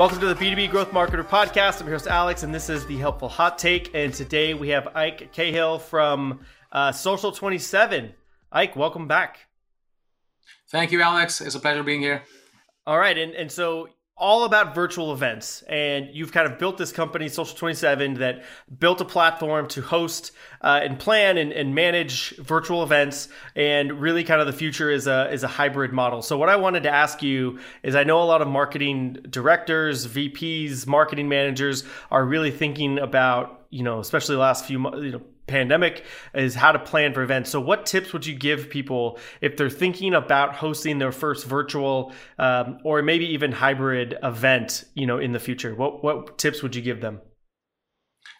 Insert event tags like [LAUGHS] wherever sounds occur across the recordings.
Welcome to the B2B Growth Marketer Podcast. I'm your host, Alex, and this is the Helpful Hot Take. And today we have Ike Kehal from uh, Social 27. Ike, welcome back. Thank you, Alex. It's a pleasure being here. All right. And, and so all about virtual events. And you've kind of built this company, Social 27, that built a platform to host uh, and plan and, and, manage virtual events. And really, kind of the future is a, is a hybrid model. So, what I wanted to ask you is I know a lot of marketing directors, VPs, marketing managers are really thinking about, you know, especially the last few months, you know, pandemic is how to plan for events. So, what tips would you give people if they're thinking about hosting their first virtual um, or maybe even hybrid event, you know, in the future? What what tips would you give them?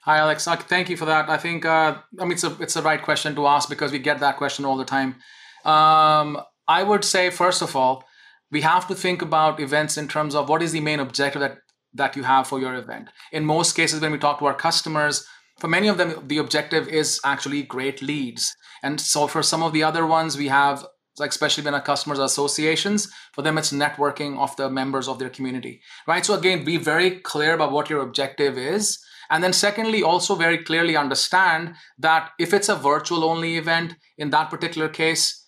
Hi, Alex. Thank you for that. I think uh, I mean it's a it's the right question to ask because we get that question all the time. Um, I would say first of all, we have to think about events in terms of what is the main objective that that you have for your event. In most cases, when we talk to our customers, for many of them, the objective is actually great leads. And so for some of the other ones, we have, like especially when our customers are associations, for them it's networking of the members of their community, right? So again, be very clear about what your objective is. And then secondly, also very clearly understand that if it's a virtual only event, in that particular case,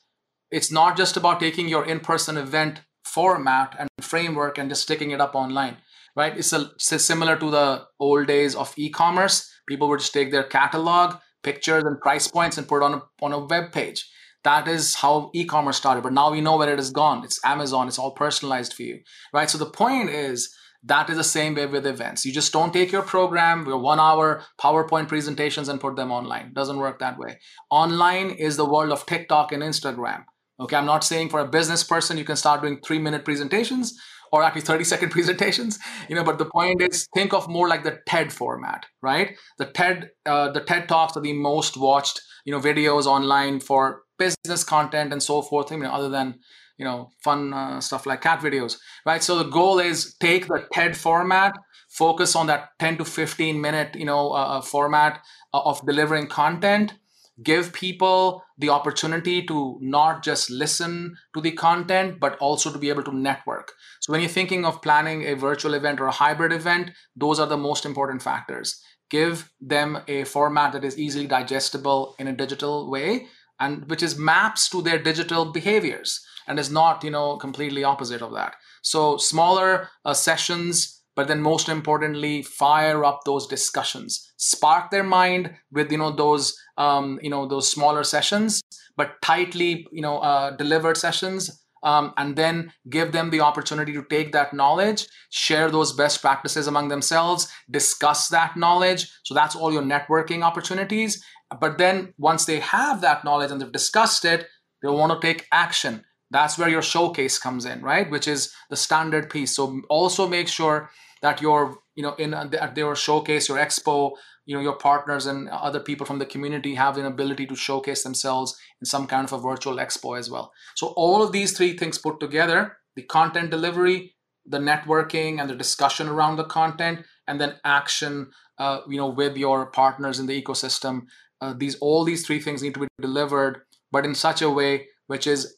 it's not just about taking your in-person event format and framework and just sticking it up online right it's, a, it's similar to the old days of e-commerce People would just take their catalog, pictures, and price points and put it on a, on a web page. That is how e-commerce started. But now we know where it has gone. It's Amazon. It's all personalized for you, right? So the point is that is the same way with events. You just don't take your program, your one-hour PowerPoint presentations, and put them online. Doesn't work that way. Online is the world of TikTok and Instagram. Okay, I'm not saying for a business person you can start doing three-minute presentations or actually 30 second [LAUGHS] presentations you know but the point is think of more like the ted format right? The ted uh, the ted talks are the most watched you know videos online for business content and so forth you know other than you know fun uh, stuff like cat videos right? So the goal is take the ted format focus on that 10 to 15 minute you know uh, uh format uh, of delivering content give people the opportunity to not just listen to the content, but also to be able to network. So when you're thinking of planning a virtual event or a hybrid event, those are the most important factors. Give them a format that is easily digestible in a digital way and which is maps to their digital behaviors and is not, you know, completely opposite of that. So smaller uh, sessions but then most importantly fire up those discussions. Spark their mind with you know those um, you know those smaller sessions but tightly you know uh, delivered sessions um, and then give them the opportunity to take that knowledge share those best practices among themselves discuss that knowledge. So that's all your networking opportunities. But then once they have that knowledge and they've discussed it they want to take action that's where your showcase comes in right? Which is the standard piece. So also make sure that your you know in at their showcase your expo you know your partners and other people from the community have an ability to showcase themselves in some kind of a virtual expo as well. So all of these three things put together the content delivery the networking and the discussion around the content and then action uh, you know with your partners in the ecosystem uh, these all these three things need to be delivered but in such a way which is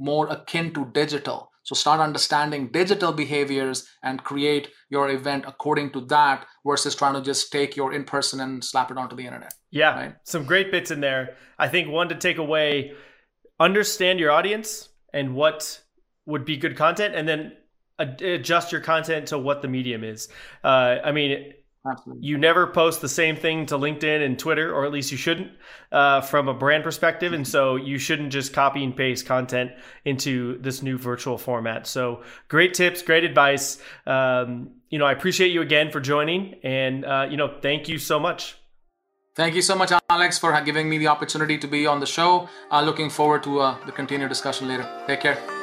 more akin to digital. So start understanding digital behaviors and create your event according to that versus trying to just take your in person and slap it onto the internet. Yeah, right? some great bits in there. I think one to take away understand your audience and what would be good content, and then adjust your content to what the medium is. Uh, I mean, Absolutely. You never post the same thing to LinkedIn and Twitter, or at least you shouldn't, uh, from a brand perspective. And so you shouldn't just copy and paste content into this new virtual format. So great tips, great advice. Um, you know, I appreciate you again for joining, and uh, you know, thank you so much. Thank you so much, Alex, for giving me the opportunity to be on the show. Uh, looking forward to uh, the continued discussion later. Take care.